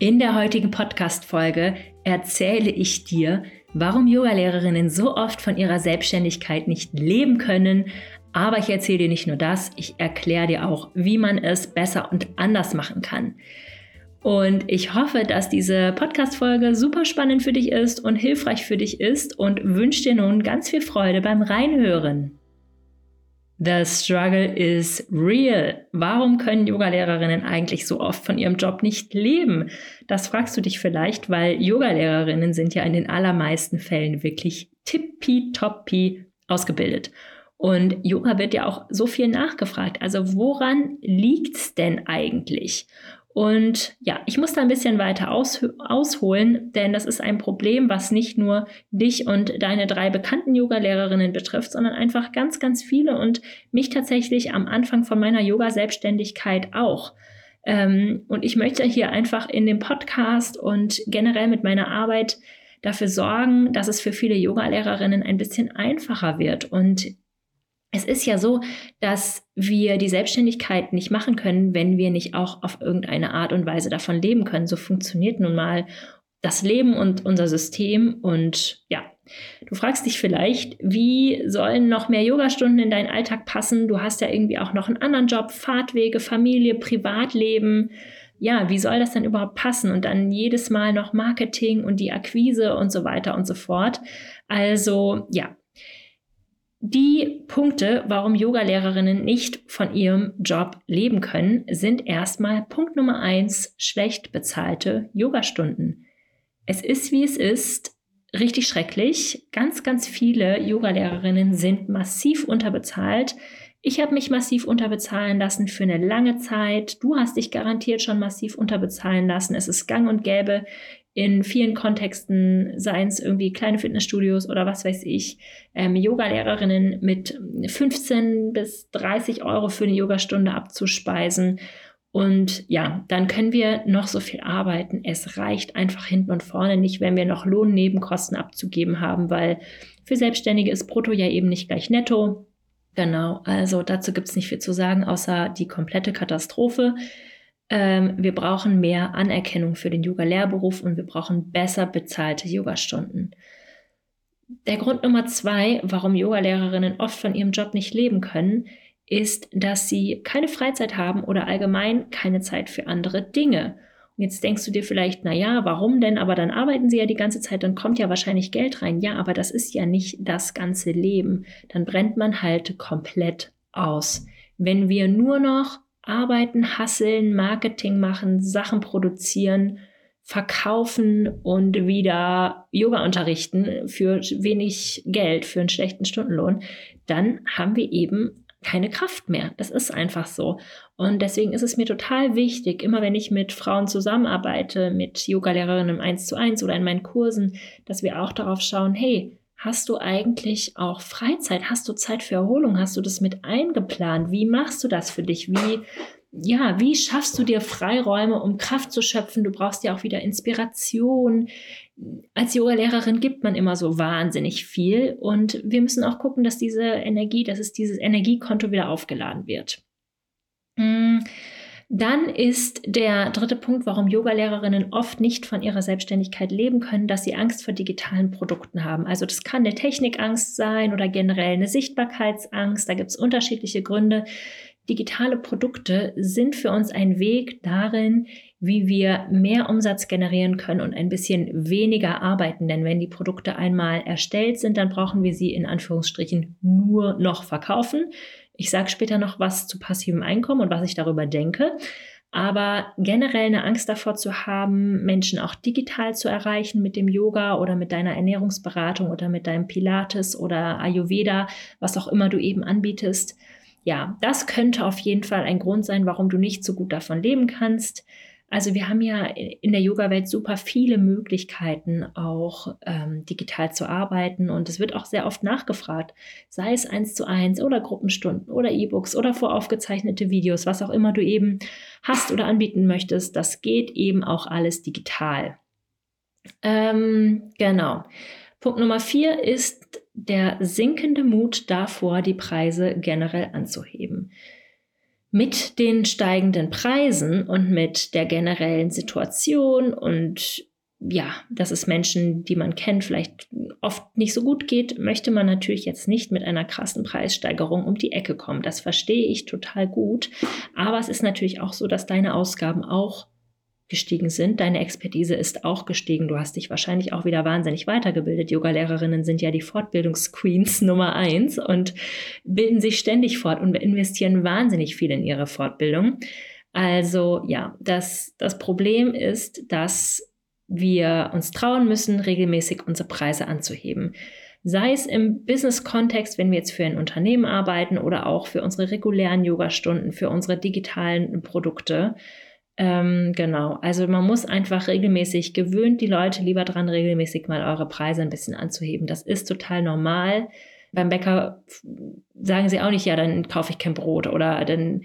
In der heutigen Podcast-Folge erzähle ich dir, warum Yogalehrerinnen so oft von ihrer Selbstständigkeit nicht leben können. Aber ich erzähle dir nicht nur das, ich erkläre dir auch, wie man es besser und anders machen kann. Und ich hoffe, dass diese Podcast-Folge super spannend für dich ist und hilfreich für dich ist und wünsche dir nun ganz viel Freude beim Reinhören. The struggle is real. Warum können Yogalehrerinnen eigentlich so oft von ihrem Job nicht leben? Das fragst du dich vielleicht, weil Yogalehrerinnen sind ja in den allermeisten Fällen wirklich tippitoppi ausgebildet. Und Yoga wird ja auch so viel nachgefragt. Also woran liegt's denn eigentlich? Und ja, ich muss da ein bisschen weiter aus, ausholen, denn das ist ein Problem, was nicht nur dich und deine drei bekannten Yoga-Lehrerinnen betrifft, sondern einfach ganz, ganz viele und mich tatsächlich am Anfang von meiner Yoga-Selbstständigkeit auch. Ähm, und ich möchte hier einfach in dem Podcast und generell mit meiner Arbeit dafür sorgen, dass es für viele Yoga-Lehrerinnen ein bisschen einfacher wird und es ist ja so, dass wir die Selbstständigkeit nicht machen können, wenn wir nicht auch auf irgendeine Art und Weise davon leben können. So funktioniert nun mal das Leben und unser System. Und ja, du fragst dich vielleicht, wie sollen noch mehr Yogastunden in deinen Alltag passen? Du hast ja irgendwie auch noch einen anderen Job, Fahrtwege, Familie, Privatleben. Ja, wie soll das denn überhaupt passen? Und dann jedes Mal noch Marketing und die Akquise und so weiter und so fort. Also ja, die Punkte, warum Yogalehrerinnen nicht von ihrem Job leben können, sind erstmal Punkt Nummer eins, schlecht bezahlte Yogastunden. Es ist, wie es ist, richtig schrecklich. Ganz, ganz viele Yogalehrerinnen sind massiv unterbezahlt. Ich habe mich massiv unterbezahlen lassen für eine lange Zeit. Du hast dich garantiert schon massiv unterbezahlen lassen. Es ist gang und gäbe in vielen Kontexten, seien es irgendwie kleine Fitnessstudios oder was weiß ich, ähm, Yoga-Lehrerinnen mit 15 bis 30 Euro für eine Yogastunde abzuspeisen. Und ja, dann können wir noch so viel arbeiten. Es reicht einfach hinten und vorne nicht, wenn wir noch Lohnnebenkosten abzugeben haben, weil für Selbstständige ist Brutto ja eben nicht gleich Netto. Genau, also dazu gibt es nicht viel zu sagen, außer die komplette Katastrophe. Ähm, wir brauchen mehr Anerkennung für den Yoga-Lehrberuf und wir brauchen besser bezahlte Yogastunden. Der Grund Nummer zwei, warum Yogalehrerinnen oft von ihrem Job nicht leben können, ist, dass sie keine Freizeit haben oder allgemein keine Zeit für andere Dinge. Und jetzt denkst du dir vielleicht, na ja, warum denn? Aber dann arbeiten sie ja die ganze Zeit, dann kommt ja wahrscheinlich Geld rein. Ja, aber das ist ja nicht das ganze Leben. Dann brennt man halt komplett aus. Wenn wir nur noch arbeiten, hasseln, Marketing machen, Sachen produzieren, verkaufen und wieder Yoga unterrichten für wenig Geld, für einen schlechten Stundenlohn, dann haben wir eben keine Kraft mehr. Das ist einfach so. Und deswegen ist es mir total wichtig, immer wenn ich mit Frauen zusammenarbeite, mit Yogalehrerinnen im 1 zu 1 oder in meinen Kursen, dass wir auch darauf schauen, hey, Hast du eigentlich auch Freizeit? Hast du Zeit für Erholung? Hast du das mit eingeplant? Wie machst du das für dich? Wie, ja, wie schaffst du dir Freiräume, um Kraft zu schöpfen? Du brauchst ja auch wieder Inspiration. Als Yoga-Lehrerin gibt man immer so wahnsinnig viel und wir müssen auch gucken, dass diese Energie, dass es dieses Energiekonto wieder aufgeladen wird. Hm. Dann ist der dritte Punkt, warum Yogalehrerinnen oft nicht von ihrer Selbstständigkeit leben können, dass sie Angst vor digitalen Produkten haben. Also das kann eine Technikangst sein oder generell eine Sichtbarkeitsangst. Da gibt es unterschiedliche Gründe. Digitale Produkte sind für uns ein Weg darin, wie wir mehr Umsatz generieren können und ein bisschen weniger arbeiten. Denn wenn die Produkte einmal erstellt sind, dann brauchen wir sie in Anführungsstrichen nur noch verkaufen. Ich sage später noch was zu passivem Einkommen und was ich darüber denke. Aber generell eine Angst davor zu haben, Menschen auch digital zu erreichen mit dem Yoga oder mit deiner Ernährungsberatung oder mit deinem Pilates oder Ayurveda, was auch immer du eben anbietest. Ja, das könnte auf jeden Fall ein Grund sein, warum du nicht so gut davon leben kannst. Also wir haben ja in der Yoga-Welt super viele Möglichkeiten, auch ähm, digital zu arbeiten und es wird auch sehr oft nachgefragt, sei es eins zu eins oder Gruppenstunden oder E-Books oder voraufgezeichnete Videos, was auch immer du eben hast oder anbieten möchtest, das geht eben auch alles digital. Ähm, genau. Punkt Nummer vier ist der sinkende Mut davor, die Preise generell anzuheben. Mit den steigenden Preisen und mit der generellen Situation und ja, dass es Menschen, die man kennt, vielleicht oft nicht so gut geht, möchte man natürlich jetzt nicht mit einer krassen Preissteigerung um die Ecke kommen. Das verstehe ich total gut. Aber es ist natürlich auch so, dass deine Ausgaben auch gestiegen sind. Deine Expertise ist auch gestiegen. Du hast dich wahrscheinlich auch wieder wahnsinnig weitergebildet. Yoga-Lehrerinnen sind ja die Fortbildungsqueens Nummer eins und bilden sich ständig fort und investieren wahnsinnig viel in ihre Fortbildung. Also ja, das, das Problem ist, dass wir uns trauen müssen, regelmäßig unsere Preise anzuheben. Sei es im Business-Kontext, wenn wir jetzt für ein Unternehmen arbeiten oder auch für unsere regulären Yoga-Stunden, für unsere digitalen Produkte. Ähm, genau, also man muss einfach regelmäßig, gewöhnt die Leute lieber dran, regelmäßig mal eure Preise ein bisschen anzuheben. Das ist total normal. Beim Bäcker sagen sie auch nicht, ja, dann kaufe ich kein Brot oder dann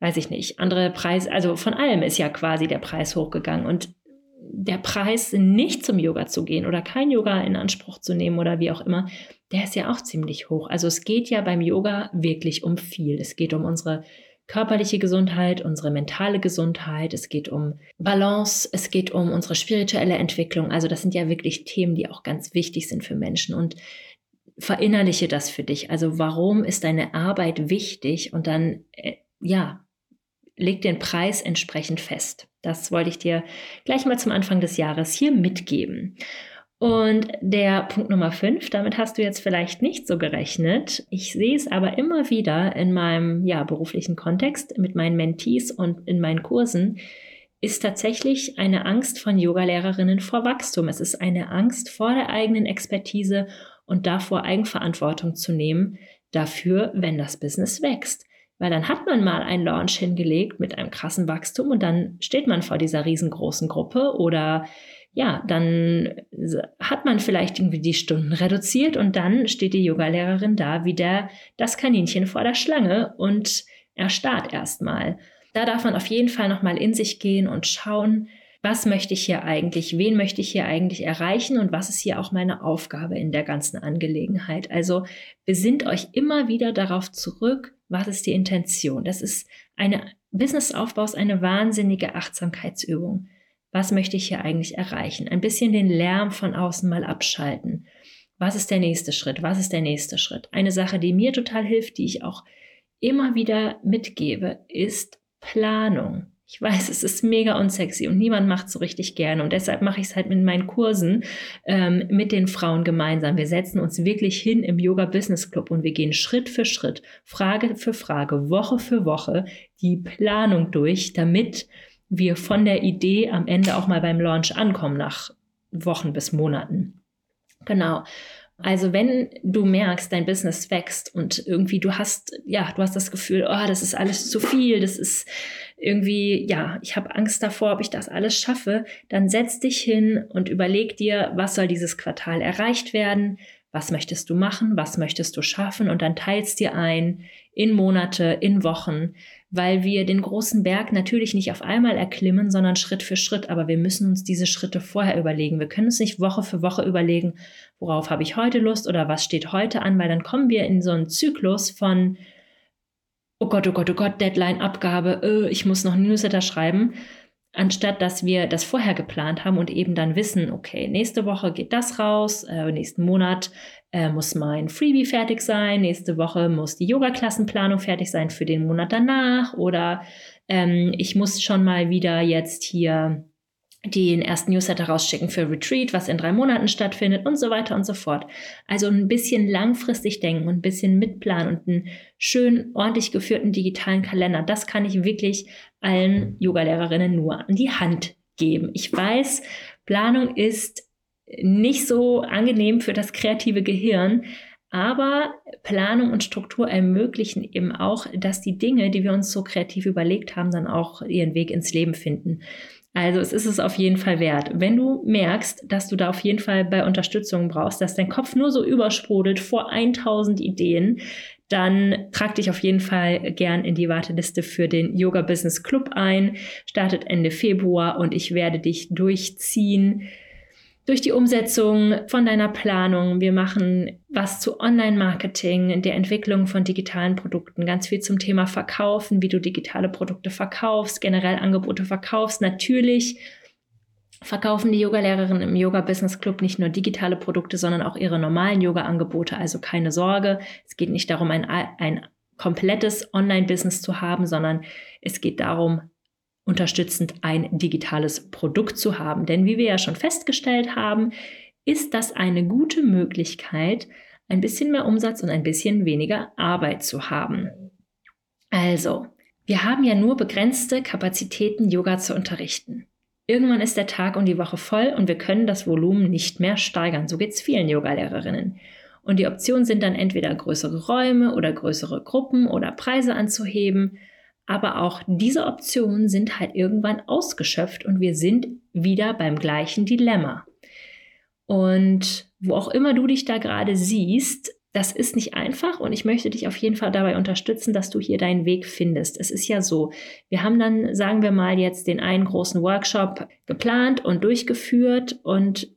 weiß ich nicht, andere Preise, also von allem ist ja quasi der Preis hochgegangen und der Preis, nicht zum Yoga zu gehen oder kein Yoga in Anspruch zu nehmen oder wie auch immer, der ist ja auch ziemlich hoch. Also es geht ja beim Yoga wirklich um viel. Es geht um unsere körperliche Gesundheit, unsere mentale Gesundheit, es geht um Balance, es geht um unsere spirituelle Entwicklung. Also das sind ja wirklich Themen, die auch ganz wichtig sind für Menschen und verinnerliche das für dich. Also warum ist deine Arbeit wichtig und dann, äh, ja, leg den Preis entsprechend fest. Das wollte ich dir gleich mal zum Anfang des Jahres hier mitgeben. Und der Punkt Nummer 5, damit hast du jetzt vielleicht nicht so gerechnet. Ich sehe es aber immer wieder in meinem ja, beruflichen Kontext mit meinen Mentees und in meinen Kursen, ist tatsächlich eine Angst von Yogalehrerinnen vor Wachstum. Es ist eine Angst vor der eigenen Expertise und davor Eigenverantwortung zu nehmen dafür, wenn das Business wächst. Weil dann hat man mal einen Launch hingelegt mit einem krassen Wachstum und dann steht man vor dieser riesengroßen Gruppe oder ja, dann hat man vielleicht irgendwie die Stunden reduziert und dann steht die Yogalehrerin da wie der, das Kaninchen vor der Schlange und erstarrt erstmal. Da darf man auf jeden Fall nochmal in sich gehen und schauen, was möchte ich hier eigentlich, wen möchte ich hier eigentlich erreichen und was ist hier auch meine Aufgabe in der ganzen Angelegenheit. Also besinnt euch immer wieder darauf zurück, was ist die Intention? Das ist eine Businessaufbau ist eine wahnsinnige Achtsamkeitsübung. Was möchte ich hier eigentlich erreichen? Ein bisschen den Lärm von außen mal abschalten. Was ist der nächste Schritt? Was ist der nächste Schritt? Eine Sache, die mir total hilft, die ich auch immer wieder mitgebe, ist Planung. Ich weiß, es ist mega unsexy und niemand macht es so richtig gerne. Und deshalb mache ich es halt mit meinen Kursen ähm, mit den Frauen gemeinsam. Wir setzen uns wirklich hin im Yoga Business Club und wir gehen Schritt für Schritt, Frage für Frage, Woche für Woche die Planung durch, damit wir von der Idee am Ende auch mal beim Launch ankommen nach Wochen bis Monaten. Genau. Also wenn du merkst, dein Business wächst und irgendwie du hast, ja, du hast das Gefühl, oh, das ist alles zu viel, das ist irgendwie, ja, ich habe Angst davor, ob ich das alles schaffe, dann setz dich hin und überleg dir, was soll dieses Quartal erreicht werden, was möchtest du machen, was möchtest du schaffen und dann teilst dir ein in Monate, in Wochen, weil wir den großen Berg natürlich nicht auf einmal erklimmen, sondern Schritt für Schritt. Aber wir müssen uns diese Schritte vorher überlegen. Wir können uns nicht Woche für Woche überlegen, worauf habe ich heute Lust oder was steht heute an, weil dann kommen wir in so einen Zyklus von, oh Gott, oh Gott, oh Gott, Deadline, Abgabe, äh, ich muss noch ein Newsletter schreiben anstatt dass wir das vorher geplant haben und eben dann wissen, okay, nächste Woche geht das raus, äh, nächsten Monat äh, muss mein Freebie fertig sein, nächste Woche muss die Yoga-Klassenplanung fertig sein für den Monat danach oder ähm, ich muss schon mal wieder jetzt hier den ersten Newsletter rausschicken für Retreat, was in drei Monaten stattfindet und so weiter und so fort. Also ein bisschen langfristig denken und ein bisschen mitplanen und einen schön ordentlich geführten digitalen Kalender. Das kann ich wirklich allen Yogalehrerinnen nur an die Hand geben. Ich weiß, Planung ist nicht so angenehm für das kreative Gehirn, aber Planung und Struktur ermöglichen eben auch, dass die Dinge, die wir uns so kreativ überlegt haben, dann auch ihren Weg ins Leben finden. Also es ist es auf jeden Fall wert. Wenn du merkst, dass du da auf jeden Fall bei Unterstützung brauchst, dass dein Kopf nur so übersprudelt vor 1000 Ideen, dann trag dich auf jeden Fall gern in die Warteliste für den Yoga Business Club ein. Startet Ende Februar und ich werde dich durchziehen durch die Umsetzung von deiner Planung. Wir machen was zu Online-Marketing, der Entwicklung von digitalen Produkten, ganz viel zum Thema Verkaufen, wie du digitale Produkte verkaufst, generell Angebote verkaufst. Natürlich verkaufen die Yogalehrerinnen im Yoga Business Club nicht nur digitale Produkte, sondern auch ihre normalen Yoga-Angebote. Also keine Sorge, es geht nicht darum, ein, ein komplettes Online-Business zu haben, sondern es geht darum, unterstützend ein digitales Produkt zu haben. Denn wie wir ja schon festgestellt haben, ist das eine gute Möglichkeit, ein bisschen mehr Umsatz und ein bisschen weniger Arbeit zu haben. Also, wir haben ja nur begrenzte Kapazitäten, Yoga zu unterrichten. Irgendwann ist der Tag und die Woche voll und wir können das Volumen nicht mehr steigern. So geht es vielen Yogalehrerinnen. Und die Optionen sind dann entweder größere Räume oder größere Gruppen oder Preise anzuheben. Aber auch diese Optionen sind halt irgendwann ausgeschöpft und wir sind wieder beim gleichen Dilemma. Und wo auch immer du dich da gerade siehst, das ist nicht einfach und ich möchte dich auf jeden Fall dabei unterstützen, dass du hier deinen Weg findest. Es ist ja so, wir haben dann, sagen wir mal, jetzt den einen großen Workshop geplant und durchgeführt und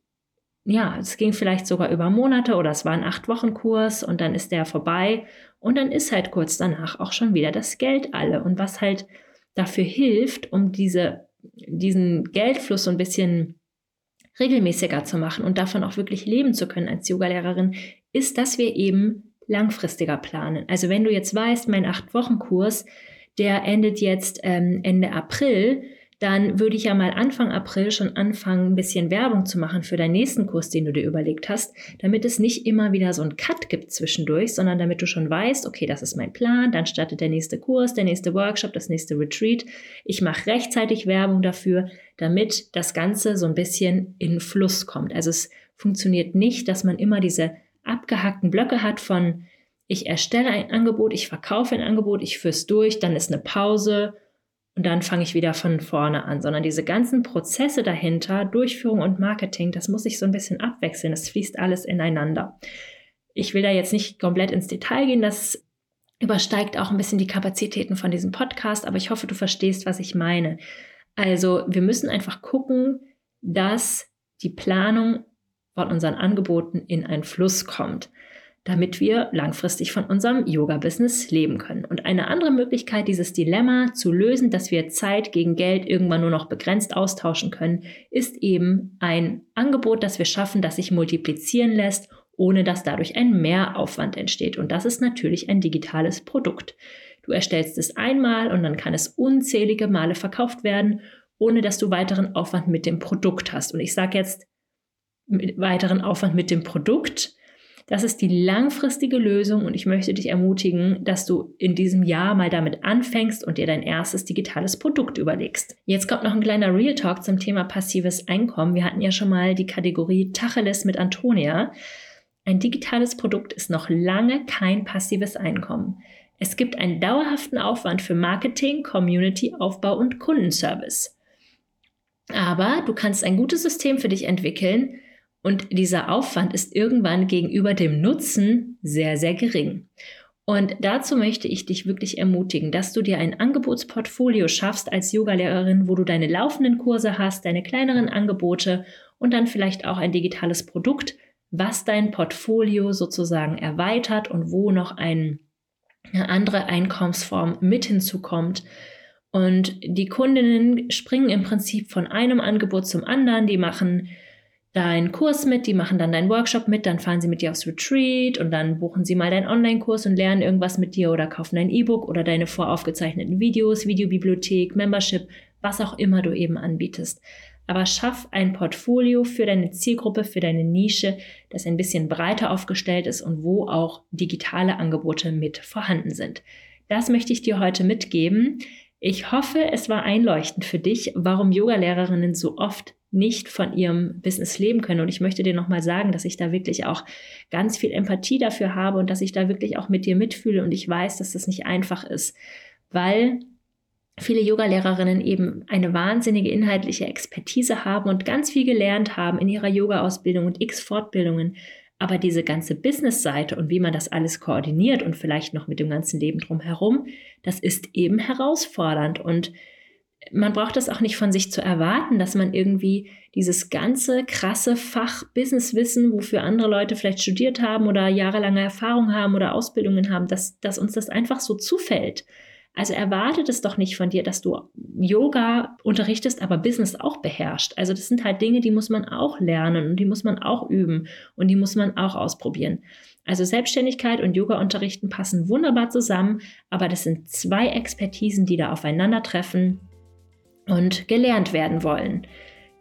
ja, es ging vielleicht sogar über Monate oder es war ein acht Wochen Kurs und dann ist der vorbei und dann ist halt kurz danach auch schon wieder das Geld alle und was halt dafür hilft, um diese, diesen Geldfluss so ein bisschen regelmäßiger zu machen und davon auch wirklich leben zu können als Yogalehrerin, ist, dass wir eben langfristiger planen. Also wenn du jetzt weißt, mein Acht-Wochen-Kurs, der endet jetzt ähm, Ende April, dann würde ich ja mal Anfang April schon anfangen, ein bisschen Werbung zu machen für deinen nächsten Kurs, den du dir überlegt hast, damit es nicht immer wieder so einen Cut gibt zwischendurch, sondern damit du schon weißt, okay, das ist mein Plan, dann startet der nächste Kurs, der nächste Workshop, das nächste Retreat. Ich mache rechtzeitig Werbung dafür, damit das Ganze so ein bisschen in Fluss kommt. Also es funktioniert nicht, dass man immer diese abgehackten Blöcke hat von ich erstelle ein Angebot, ich verkaufe ein Angebot, ich führe es durch, dann ist eine Pause und dann fange ich wieder von vorne an, sondern diese ganzen Prozesse dahinter, Durchführung und Marketing, das muss ich so ein bisschen abwechseln. Das fließt alles ineinander. Ich will da jetzt nicht komplett ins Detail gehen, das übersteigt auch ein bisschen die Kapazitäten von diesem Podcast, aber ich hoffe, du verstehst, was ich meine. Also wir müssen einfach gucken, dass die Planung von unseren Angeboten in einen Fluss kommt damit wir langfristig von unserem Yoga-Business leben können. Und eine andere Möglichkeit, dieses Dilemma zu lösen, dass wir Zeit gegen Geld irgendwann nur noch begrenzt austauschen können, ist eben ein Angebot, das wir schaffen, das sich multiplizieren lässt, ohne dass dadurch ein Mehraufwand entsteht. Und das ist natürlich ein digitales Produkt. Du erstellst es einmal und dann kann es unzählige Male verkauft werden, ohne dass du weiteren Aufwand mit dem Produkt hast. Und ich sage jetzt weiteren Aufwand mit dem Produkt, das ist die langfristige Lösung und ich möchte dich ermutigen, dass du in diesem Jahr mal damit anfängst und dir dein erstes digitales Produkt überlegst. Jetzt kommt noch ein kleiner Real Talk zum Thema passives Einkommen. Wir hatten ja schon mal die Kategorie Tacheles mit Antonia. Ein digitales Produkt ist noch lange kein passives Einkommen. Es gibt einen dauerhaften Aufwand für Marketing, Community-Aufbau und Kundenservice. Aber du kannst ein gutes System für dich entwickeln, und dieser Aufwand ist irgendwann gegenüber dem Nutzen sehr, sehr gering. Und dazu möchte ich dich wirklich ermutigen, dass du dir ein Angebotsportfolio schaffst als Yogalehrerin, wo du deine laufenden Kurse hast, deine kleineren Angebote und dann vielleicht auch ein digitales Produkt, was dein Portfolio sozusagen erweitert und wo noch ein, eine andere Einkommensform mit hinzukommt. Und die Kundinnen springen im Prinzip von einem Angebot zum anderen, die machen deinen Kurs mit, die machen dann deinen Workshop mit, dann fahren sie mit dir aufs Retreat und dann buchen sie mal deinen Online-Kurs und lernen irgendwas mit dir oder kaufen dein E-Book oder deine voraufgezeichneten Videos, Videobibliothek, Membership, was auch immer du eben anbietest. Aber schaff ein Portfolio für deine Zielgruppe, für deine Nische, das ein bisschen breiter aufgestellt ist und wo auch digitale Angebote mit vorhanden sind. Das möchte ich dir heute mitgeben. Ich hoffe, es war einleuchtend für dich, warum Yogalehrerinnen so oft nicht von ihrem Business leben können. Und ich möchte dir nochmal sagen, dass ich da wirklich auch ganz viel Empathie dafür habe und dass ich da wirklich auch mit dir mitfühle. Und ich weiß, dass das nicht einfach ist, weil viele Yogalehrerinnen eben eine wahnsinnige inhaltliche Expertise haben und ganz viel gelernt haben in ihrer Yoga-Ausbildung und x Fortbildungen. Aber diese ganze Business-Seite und wie man das alles koordiniert und vielleicht noch mit dem ganzen Leben drumherum, das ist eben herausfordernd. Und man braucht das auch nicht von sich zu erwarten, dass man irgendwie dieses ganze krasse Fach-Business-Wissen, wofür andere Leute vielleicht studiert haben oder jahrelange Erfahrung haben oder Ausbildungen haben, dass, dass uns das einfach so zufällt. Also erwartet es doch nicht von dir, dass du Yoga unterrichtest, aber Business auch beherrscht. Also das sind halt Dinge, die muss man auch lernen und die muss man auch üben und die muss man auch ausprobieren. Also Selbstständigkeit und Yoga-Unterrichten passen wunderbar zusammen, aber das sind zwei Expertisen, die da aufeinandertreffen und gelernt werden wollen.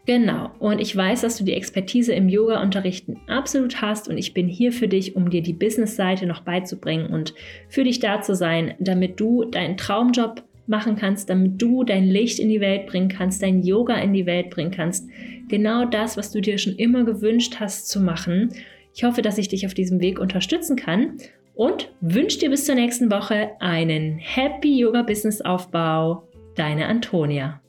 Genau, und ich weiß, dass du die Expertise im Yoga-Unterrichten absolut hast und ich bin hier für dich, um dir die Business-Seite noch beizubringen und für dich da zu sein, damit du deinen Traumjob machen kannst, damit du dein Licht in die Welt bringen kannst, dein Yoga in die Welt bringen kannst. Genau das, was du dir schon immer gewünscht hast zu machen. Ich hoffe, dass ich dich auf diesem Weg unterstützen kann und wünsche dir bis zur nächsten Woche einen Happy Yoga Business Aufbau. Deine Antonia.